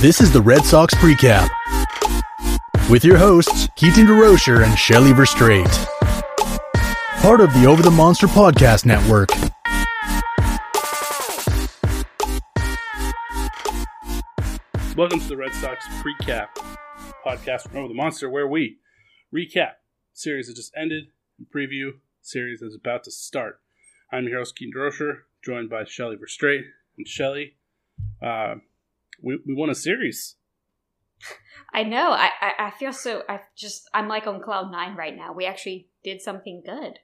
This is the Red Sox Precap with your hosts, Keaton DeRocher and Shelly Verstrate. Part of the Over the Monster Podcast Network. Welcome to the Red Sox Precap podcast from Over the Monster, where we recap series that just ended and preview series that's about to start. I'm your host, Keaton DeRocher, joined by Shelly Verstrate. And Shelly, uh, we, we won a series. I know. I, I, I feel so. I just I'm like on cloud nine right now. We actually did something good.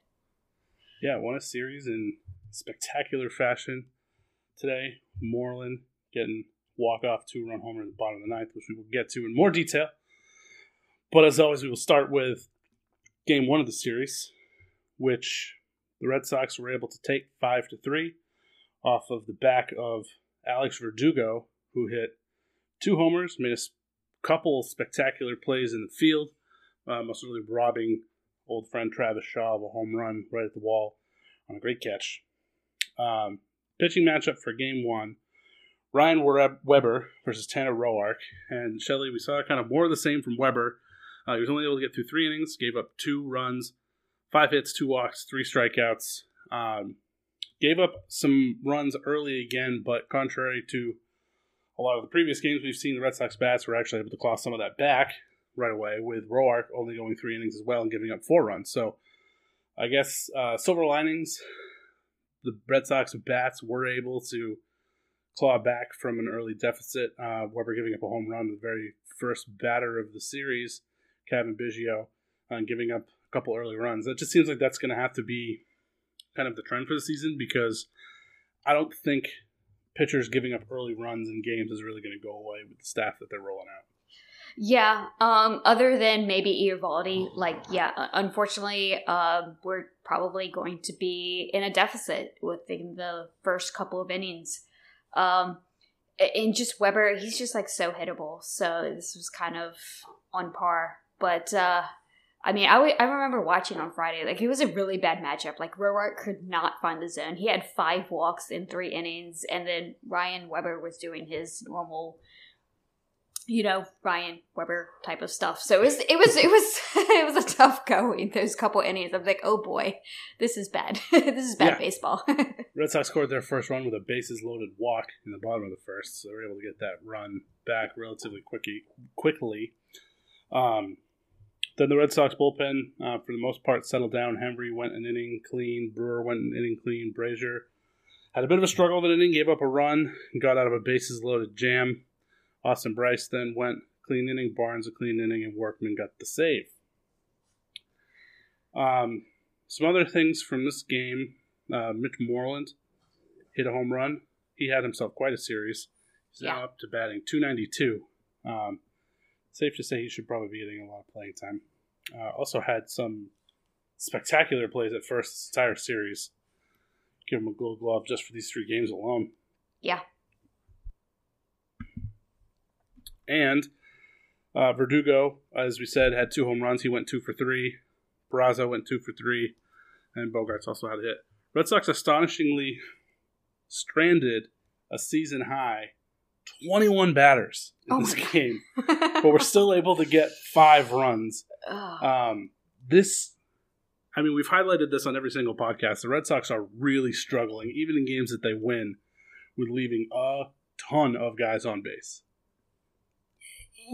Yeah, won a series in spectacular fashion today. Moreland getting walk off two run homer in the bottom of the ninth, which we will get to in more detail. But as always, we will start with game one of the series, which the Red Sox were able to take five to three off of the back of Alex Verdugo, who hit two homers, made a couple spectacular plays in the field, uh, most really robbing old friend Travis Shaw of a home run right at the wall on a great catch. Um, pitching matchup for game one Ryan Web- Weber versus Tanner Roark. And Shelly, we saw kind of more of the same from Weber. Uh, he was only able to get through three innings, gave up two runs, five hits, two walks, three strikeouts. Um, gave up some runs early again, but contrary to a lot of the previous games we've seen, the Red Sox bats were actually able to claw some of that back right away, with Roark only going three innings as well and giving up four runs. So I guess uh, silver linings, the Red Sox bats were able to claw back from an early deficit. Uh, Weber giving up a home run, the very first batter of the series, Cavan Biggio, uh, giving up a couple early runs. That just seems like that's going to have to be kind of the trend for the season because I don't think pitchers giving up early runs in games is really going to go away with the staff that they're rolling out. Yeah. Um. Other than maybe Eovaldi, like yeah. uh, Unfortunately, um, we're probably going to be in a deficit within the first couple of innings. Um, and just Weber, he's just like so hittable. So this was kind of on par. But uh, I mean, I w- I remember watching on Friday. Like it was a really bad matchup. Like Roark could not find the zone. He had five walks in three innings, and then Ryan Weber was doing his normal you know, Ryan Weber type of stuff. So it was, it was, it was, it was a tough going. Those couple innings, I'm like, oh boy, this is bad. this is bad Yeah. baseball. Red Sox scored their first run with a bases loaded walk in the bottom of the first, so they were able to get that run back relatively quickly. Quickly, um, then the Red Sox bullpen, uh, for the most part, settled down. Henry went an inning clean. Brewer went an inning clean. Brasier had a bit of a struggle with an inning, gave up a run, got out of a bases loaded jam. Austin Brice then went clean inning. Barnes a clean inning, and Workman got the save. Um, some other things from this game uh, Mitch Moreland hit a home run. He had himself quite a series. He's now up to batting 292. Um, safe to say he should probably be getting a lot of playing time. Uh, also had some spectacular plays at first this entire series. Give him a gold glove just for these three games alone. yeah. And uh, Verdugo, as we said, had two home runs. He went two for three. Peraza went two for three. And Bogaerts also had a hit. Red Sox astonishingly stranded a season high 21 batters in Oh this game. but we're still able to get five runs. Um, this, I mean, we've highlighted this on every single podcast. The Red Sox are really struggling, even in games that they win, with leaving a ton of guys on base.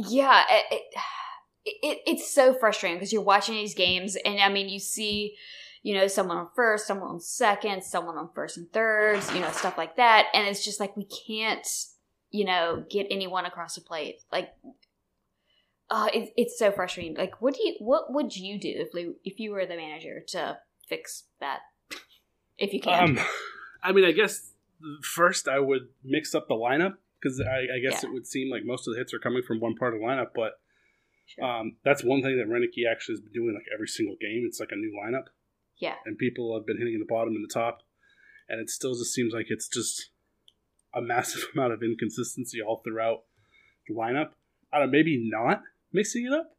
yeah it, it, it it's so frustrating because you're watching these games and i mean you see you know someone on first someone on second someone on first and thirds you know stuff like that and it's just like we can't you know get anyone across the plate like uh it, it's so frustrating like what do you what would you do if you if you were the manager to fix that if you can Um, I mean, I guess first I would mix up the lineup because I, I guess Yeah. it would seem like most of the hits are coming from one part of the lineup, but Sure. um, that's one thing that Roenicke actually has been doing like every single game. It's like a new lineup, yeah and people have been hitting the bottom and the top, and it still just seems like it's just a massive amount of inconsistency all throughout the lineup. I don't know, maybe not mixing it up.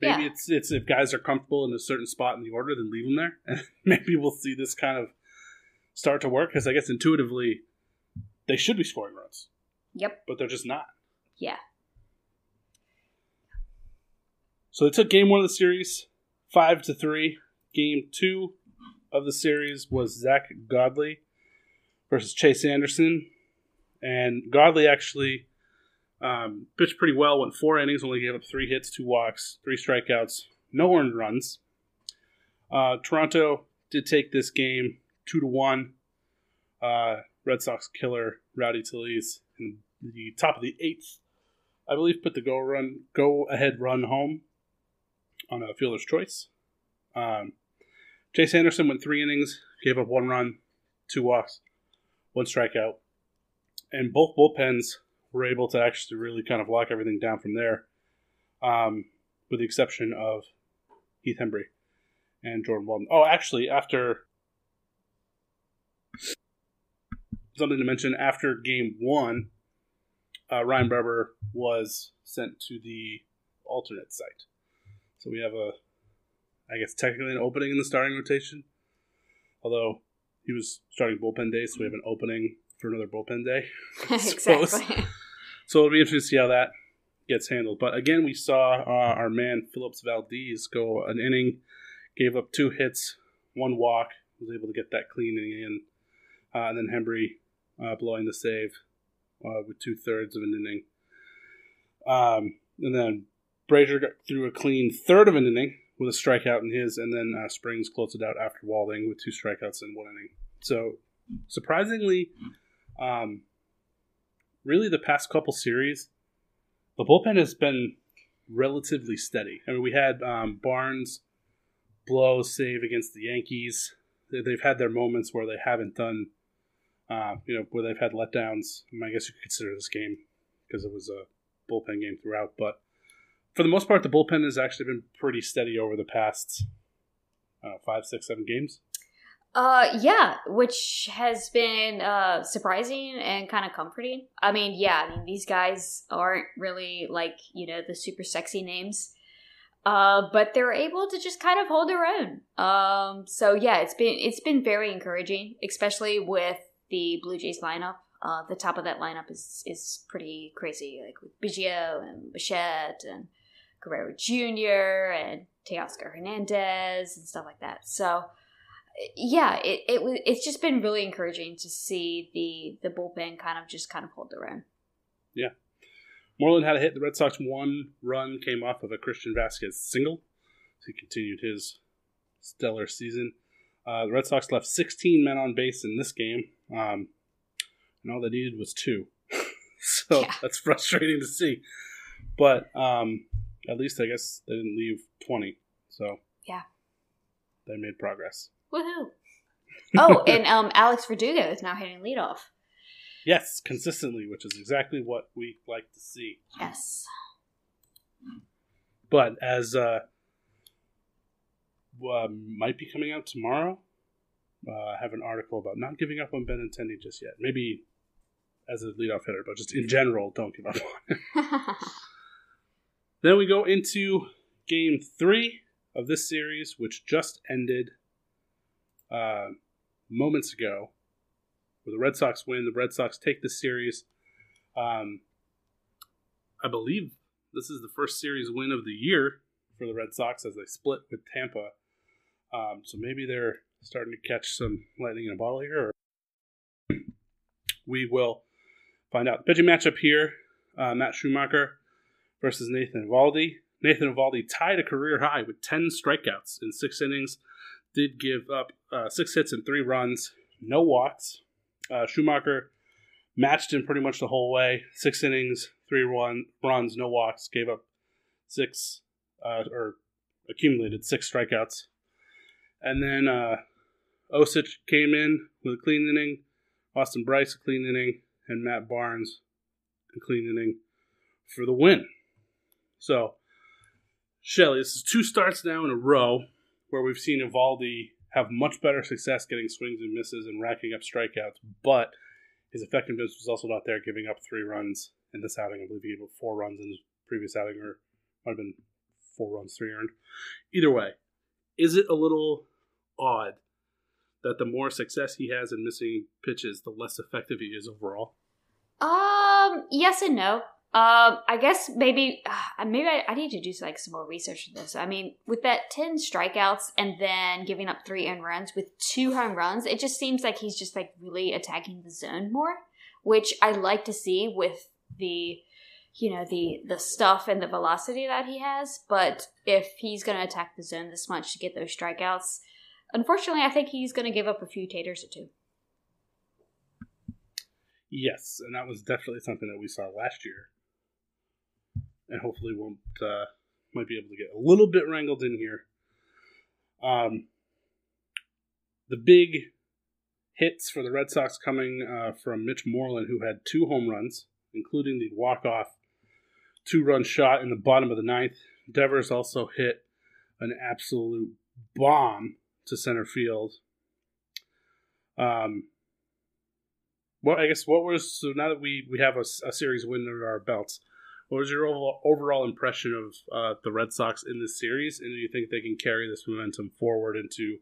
Maybe Yeah. it's it's if guys are comfortable in a certain spot in the order, then leave them there, and maybe we'll see this kind of start to work. Because I guess intuitively, they should be scoring runs, yep but they're just not. yeah So they took game one of the series, five to three. Game two of the series was Zack Godley versus Chase Anderson, and Godley actually um, pitched pretty well. Went four innings, only gave up three hits, two walks, three strikeouts, no earned runs. Uh, Toronto did take this game two to one. Uh, Red Sox killer Rowdy Tellez in the top of the eighth, I believe, put the go run go ahead run home on a fielder's choice. Um, Chase Anderson went three innings, gave up one run, two walks, one strikeout, and both bullpens were able to actually really kind of lock everything down from there, um, with the exception of Heath Hembree and Jordan Walden. Oh, actually, after something to mention, after game one, uh, Ryan Barber was sent to the alternate site. So we have a, I guess technically an opening in the starting rotation. Although he was starting bullpen day, so we have an opening for another bullpen day. Exactly So it'll be interesting to see how that gets handled. But again, we saw uh, our man Phillips Valdez go an inning, gave up two hits, one walk, was able to get that clean inning in, uh, and then Hembree uh, blowing the save uh, with two thirds of an inning. Um, and then Brasier got through a clean third of an inning with a strikeout in his, and then uh, Springs closed it out after Walden with two strikeouts in one inning. So surprisingly, um, really the past couple series, the bullpen has been relatively steady. I mean, we had um, Barnes blow save against the Yankees. They- They've had their moments where they haven't done, uh, you know, where they've had letdowns. I, mean, I guess you could consider this game because it was a bullpen game throughout. But for the most part, the bullpen has actually been pretty steady over the past uh, five, six, seven games. Uh, yeah, which has been uh surprising and kind of comforting. I mean, yeah, I mean these guys aren't really like you know the super sexy names, uh, but they're able to just kind of hold their own. Um, so yeah, it's been it's been very encouraging, especially with the Blue Jays lineup. Uh, the top of that lineup is is pretty crazy, like with Biggio and Bichette and Guerrero Jr. and Teoscar Hernandez and stuff like that. So yeah, it, it it's just been really encouraging to see the the bullpen kind of just kind of hold their own. Yeah. Moreland had a hit. The Red Sox one run came off of a Christian Vazquez single. So he continued his stellar season. Uh, the Red Sox left 16 men on base in this game, um, and all they needed was two. so yeah. that's frustrating to see. But um, at least I guess they didn't leave 20. So yeah, they made progress. Woohoo! Oh, and um, Alex Verdugo is now hitting leadoff. Yes, consistently, which is exactly what we like to see. Yes. But as uh, uh might be coming out tomorrow, uh, I have an article about not giving up on Benintendi just yet. Maybe as a leadoff hitter, but just in general, don't give up on it. then we go into game three of this series, which just ended uh, moments ago, where the Red Sox win. The Red Sox take the series. Um, I believe this is the first series win of the year for the Red Sox as they split with Tampa. Um, so maybe they're starting to catch some lightning in a bottle here. We will find out. The pitching matchup here uh, Matt Shoemaker versus Nathan Eovaldi. Nathan Eovaldi tied a career high with 10 strikeouts in six innings did give up uh, six hits and three runs, no walks. Uh, Shoemaker matched him pretty much the whole way. Six innings, three run, runs, no walks. Gave up six uh, or accumulated six strikeouts. And then uh, Osich came in with a clean inning. Austin Bryce a clean inning, and Matt Barnes a clean inning for the win. So, Shelly, this is two starts now in a row where we've seen Eovaldi have much better success getting swings and misses and racking up strikeouts, but his effectiveness was also not there, giving up three runs in this outing. I believe he gave up four runs in his previous outing, or might have been four runs, three earned. Either way, is it a little odd that the more success he has in missing pitches, the less effective he is overall? Um, yes and no. Um, I guess maybe maybe I, I, need to do like some more research on this. I mean, with that ten strikeouts and then giving up three earned runs with two home runs, it just seems like he's just like really attacking the zone more, which I like to see with the you know the the stuff and the velocity that he has. But if he's going to attack the zone this much to get those strikeouts, unfortunately, I think he's going to give up a few taters or two. Yes, and that was definitely something that we saw last year and hopefully won't uh, might be able to get a little bit wrangled in here. Um, the big hits for the Red Sox coming uh, from Mitch Moreland, who had two home runs, including the walk-off two-run shot in the bottom of the ninth. Devers also hit an absolute bomb to center field. Um, well, I guess what was so now that we we have a, a series win under our belts. What was your overall impression of uh, the Red Sox in this series, and do you think they can carry this momentum forward into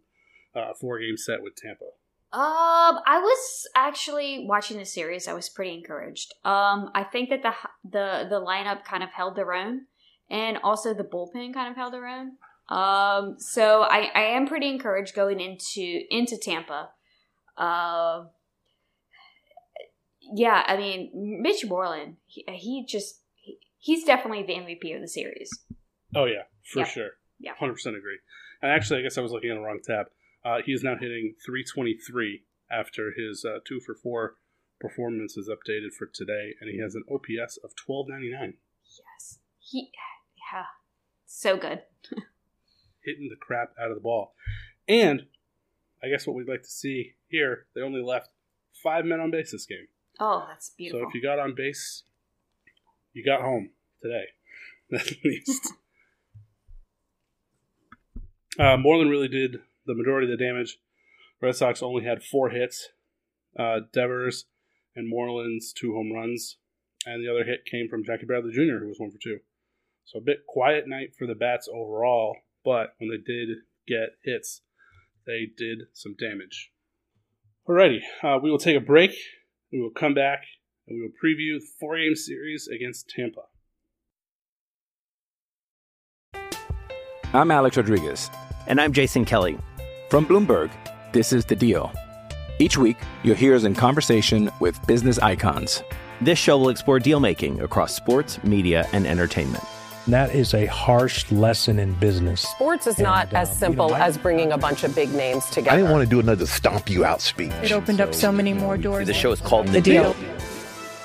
uh, a four-game set with Tampa? Um, I was actually watching the series. I was pretty encouraged. Um, I think that the the the lineup kind of held their own, and also the bullpen kind of held their own. Um, so I, I am pretty encouraged going into into Tampa. Uh, yeah, I mean Mitch Moreland, he, he just he's definitely the MVP of the series. Oh yeah, for sure. Yeah, hundred percent agree. And actually, I guess I was looking at the wrong tab. Uh, he is now hitting 323 after his uh, two for four performance is updated for today, and he has an OPS of 1299. Yes, he yeah, so good. Hitting the crap out of the ball, and I guess what we'd like to see here, they only left five men on base this game. Oh, that's beautiful. So if you got on base, you got home today, at least. uh, Moreland really did the majority of the damage. Red Sox only had four hits. Uh, Devers and Moreland's two home runs, and the other hit came from Jackie Bradley Jr., who was one for two. So a bit quiet night for the bats overall, but when they did get hits, they did some damage. Alrighty, uh, we will take a break, We will come back and we will preview the four game series against Tampa. I'm Alex Rodriguez. And I'm Jason Kelly. From Bloomberg, this is The Deal. Each week, you'll hear us in conversation with business icons. This show will explore deal making across sports, media, and entertainment. That is a harsh lesson in business. Sports is not And, as simple you know, I- as bringing a bunch of big names together. I didn't want to do another stomp you out speech. It opened up so many more doors. The show is called The, The deal. Deal.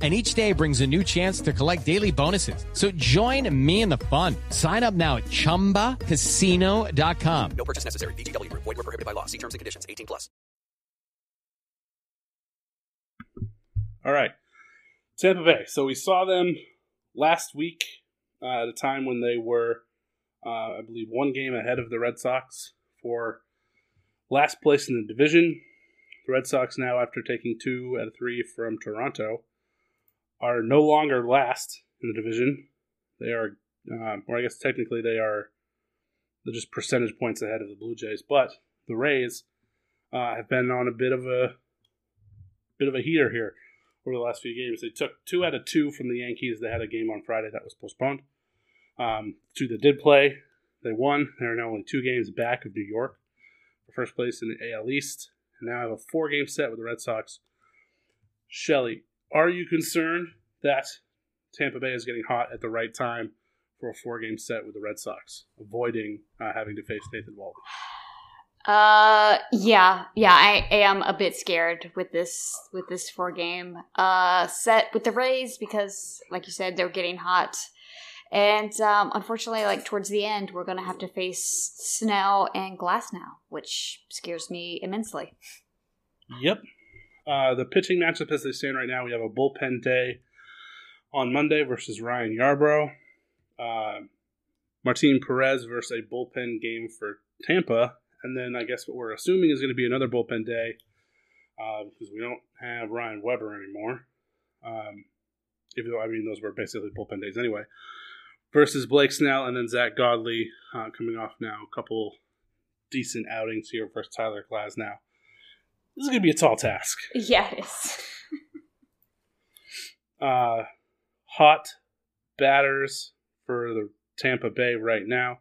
And each day brings a new chance to collect daily bonuses. So join me in the fun. Sign up now at chumbacasino.com. No purchase necessary. VGW Group. Void were prohibited by law. See terms and conditions. 18 plus. All right. Tampa Bay. So we saw them last week uh, at a time when they were, uh, I believe, one game ahead of the Red Sox for last place in the division. The Red Sox now, after taking two out of three from Toronto, are no longer last in the division. They are, uh, or I guess technically they are, they're just percentage points ahead of the Blue Jays. But the Rays uh, have been on a bit of a bit of a heater here over the last few games. They took two out of two from the Yankees. They had a game on Friday that was postponed. Um, two that did play, they won. They're now only two games back of New York for first place in the AL East, and now have a four game set with the Red Sox. Shelly, are you concerned that Tampa Bay is getting hot at the right time for a four game set with the Red Sox, avoiding uh, having to face Nathan Walden? Uh, yeah, yeah, I am a bit scared with this with this four game uh set with the Rays because, like you said, they're getting hot, and um, unfortunately, like towards the end, we're gonna have to face Snell and Glasnow, which scares me immensely. Yep. Uh, the pitching matchup as they stand right now, we have a bullpen day on Monday versus Ryan Yarbrough. Uh, Martin Perez versus a bullpen game for Tampa. And then I guess what we're assuming is going to be another bullpen day uh, because we don't have Ryan Weber anymore. Um, even though, I mean, those were basically bullpen days anyway. Versus Blake Snell and then Zach Godley uh, coming off now. A couple decent outings here versus Tyler Glasnow. This is going to be a tall task. Yeah, it is. uh, hot batters for the Tampa Bay right now.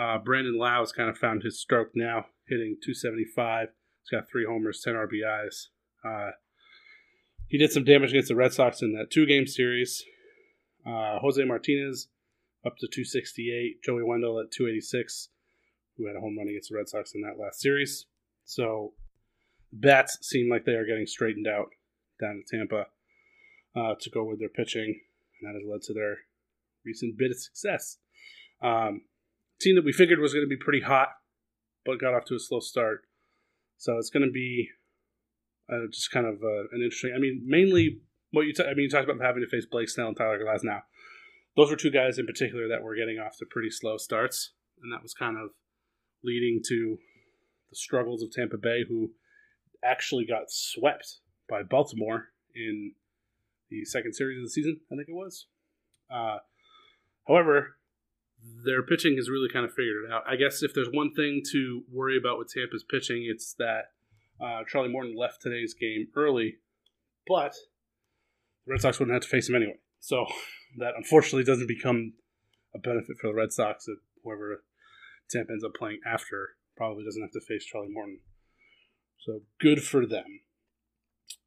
Uh, Brandon Lowe has kind of found his stroke now, hitting 275. He's got three homers, 10 RBIs. Uh, he did some damage against the Red Sox in that two game series. Uh, Jose Martinez up to 268. Joey Wendle at 286, who had a home run against the Red Sox in that last series. So, bats seem like they are getting straightened out down in Tampa uh, to go with their pitching, and that has led to their recent bit of success. Um, team that we figured was going to be pretty hot, but got off to a slow start. So it's going to be uh, just kind of uh, an interesting. I mean, mainly what you. I mean, you talked about having to face Blake Snell and Tyler Glass. Now, those were two guys in particular that were getting off to pretty slow starts, and that was kind of leading to the struggles of Tampa Bay, who actually got swept by Baltimore in the second series of the season. I think it was. Uh, however, their pitching has really kind of figured it out. I guess if there's one thing to worry about with Tampa's pitching, it's that uh, Charlie Morton left today's game early, but the Red Sox wouldn't have to face him anyway. So that unfortunately doesn't become a benefit for the Red Sox that whoever Tampa ends up playing after probably doesn't have to face Charlie Morton. So good for them.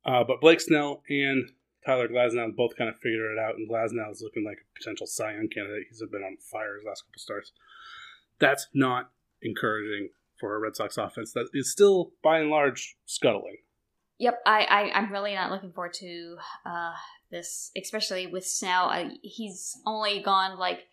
Uh, but Blake Snell and Tyler Glasnow both kind of figured it out, and Glasnow is looking like a potential Cy Young candidate. He's been on fire his last couple starts. That's not encouraging for a Red Sox offense that is still, by and large, scuttling. Yep, I, I I'm really not looking forward to uh, this, especially with Snell. I, he's only gone like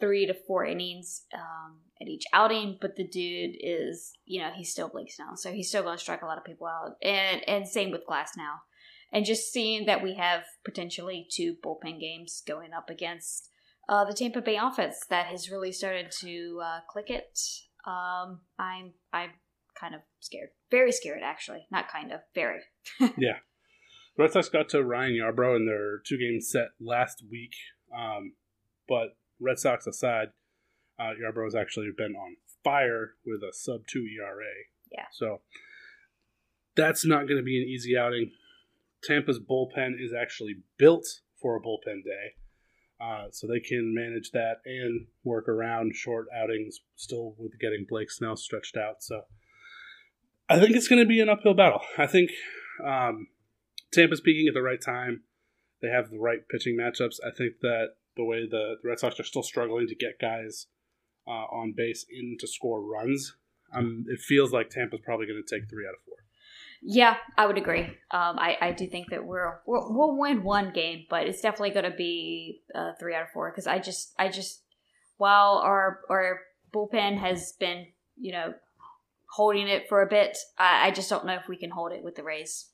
three to four innings um, at each outing, but the dude is, you know, he's still Blake Snell, so he's still going to strike a lot of people out. And and same with Glasnow. And just seeing that we have potentially two bullpen games going up against uh, the Tampa Bay offense that has really started to uh, click it. Um, I'm I'm kind of scared, very scared actually, not kind of, very. yeah. The Red Sox got to Ryan Yarbrough in their two game set last week, um, but Red Sox aside, uh, Yarbrough has actually been on fire with a sub two ERA. Yeah. So that's not going to be an easy outing. Tampa's bullpen is actually built for a bullpen day. Uh, so they can manage that and work around short outings still with getting Blake Snell stretched out. So I think it's going to be an uphill battle. I think um, Tampa's peaking at the right time. They have the right pitching matchups. I think that the way the, the Red Sox are still struggling to get guys uh, on base in to score runs, um, it feels like Tampa's probably going to take three out of four. Yeah, I would agree. Um, I, I do think that we're, we will win one game, but it's definitely going to be uh, three out of four because I just I just while our our bullpen has been you know holding it for a bit, I, I just don't know if we can hold it with the Rays.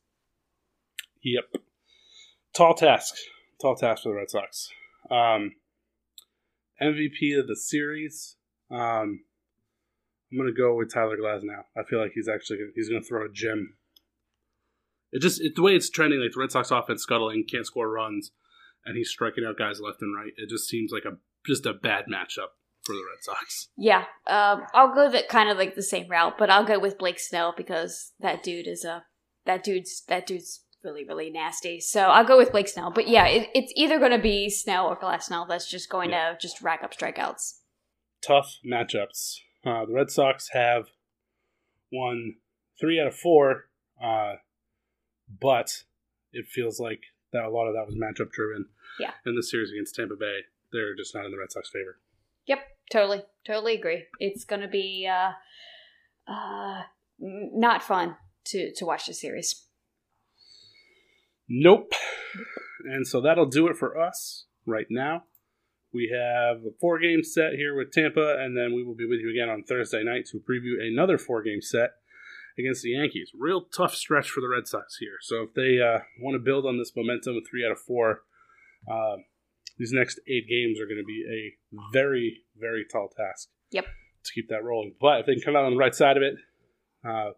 Yep, tall task, tall task for the Red Sox. Um, MVP of the series. Um, I'm gonna go with Tyler Glasnow. I feel like he's actually gonna, he's gonna throw a gem it just it, the way it's trending, like the Red Sox offense scuttling, can't score runs, and he's striking out guys left and right. It just seems like a just a bad matchup for the Red Sox. Yeah, um, I'll go that kind of like the same route, but I'll go with Blake Snell because that dude is a that dude's that dude's really really nasty. So I'll go with Blake Snell. But yeah, it, it's either going to be Snell or Glasnow that's just going yeah. to just rack up strikeouts. Tough matchups. Uh, the Red Sox have won three out of four. Uh, but it feels like that a lot of that was matchup driven. Yeah. In the series against Tampa Bay, they're just not in the Red Sox favor. Yep, totally, totally agree. It's going to be uh, uh, not fun to to watch the series. Nope. And so that'll do it for us right now. We have a four game set here with Tampa, and then we will be with you again on Thursday night to preview another four game set against the Yankees. Real tough stretch for the Red Sox here. So if they uh, want to build on this momentum of three out of four, uh, these next eight games are going to be a very, very tall task. Yep. To keep that rolling. But if they can come out on the right side of it, uh,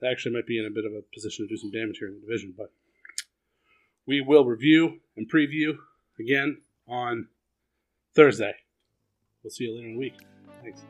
they actually might be in a bit of a position to do some damage here in the division. But we will review and preview again on Thursday. We'll see you later in the week. Thanks.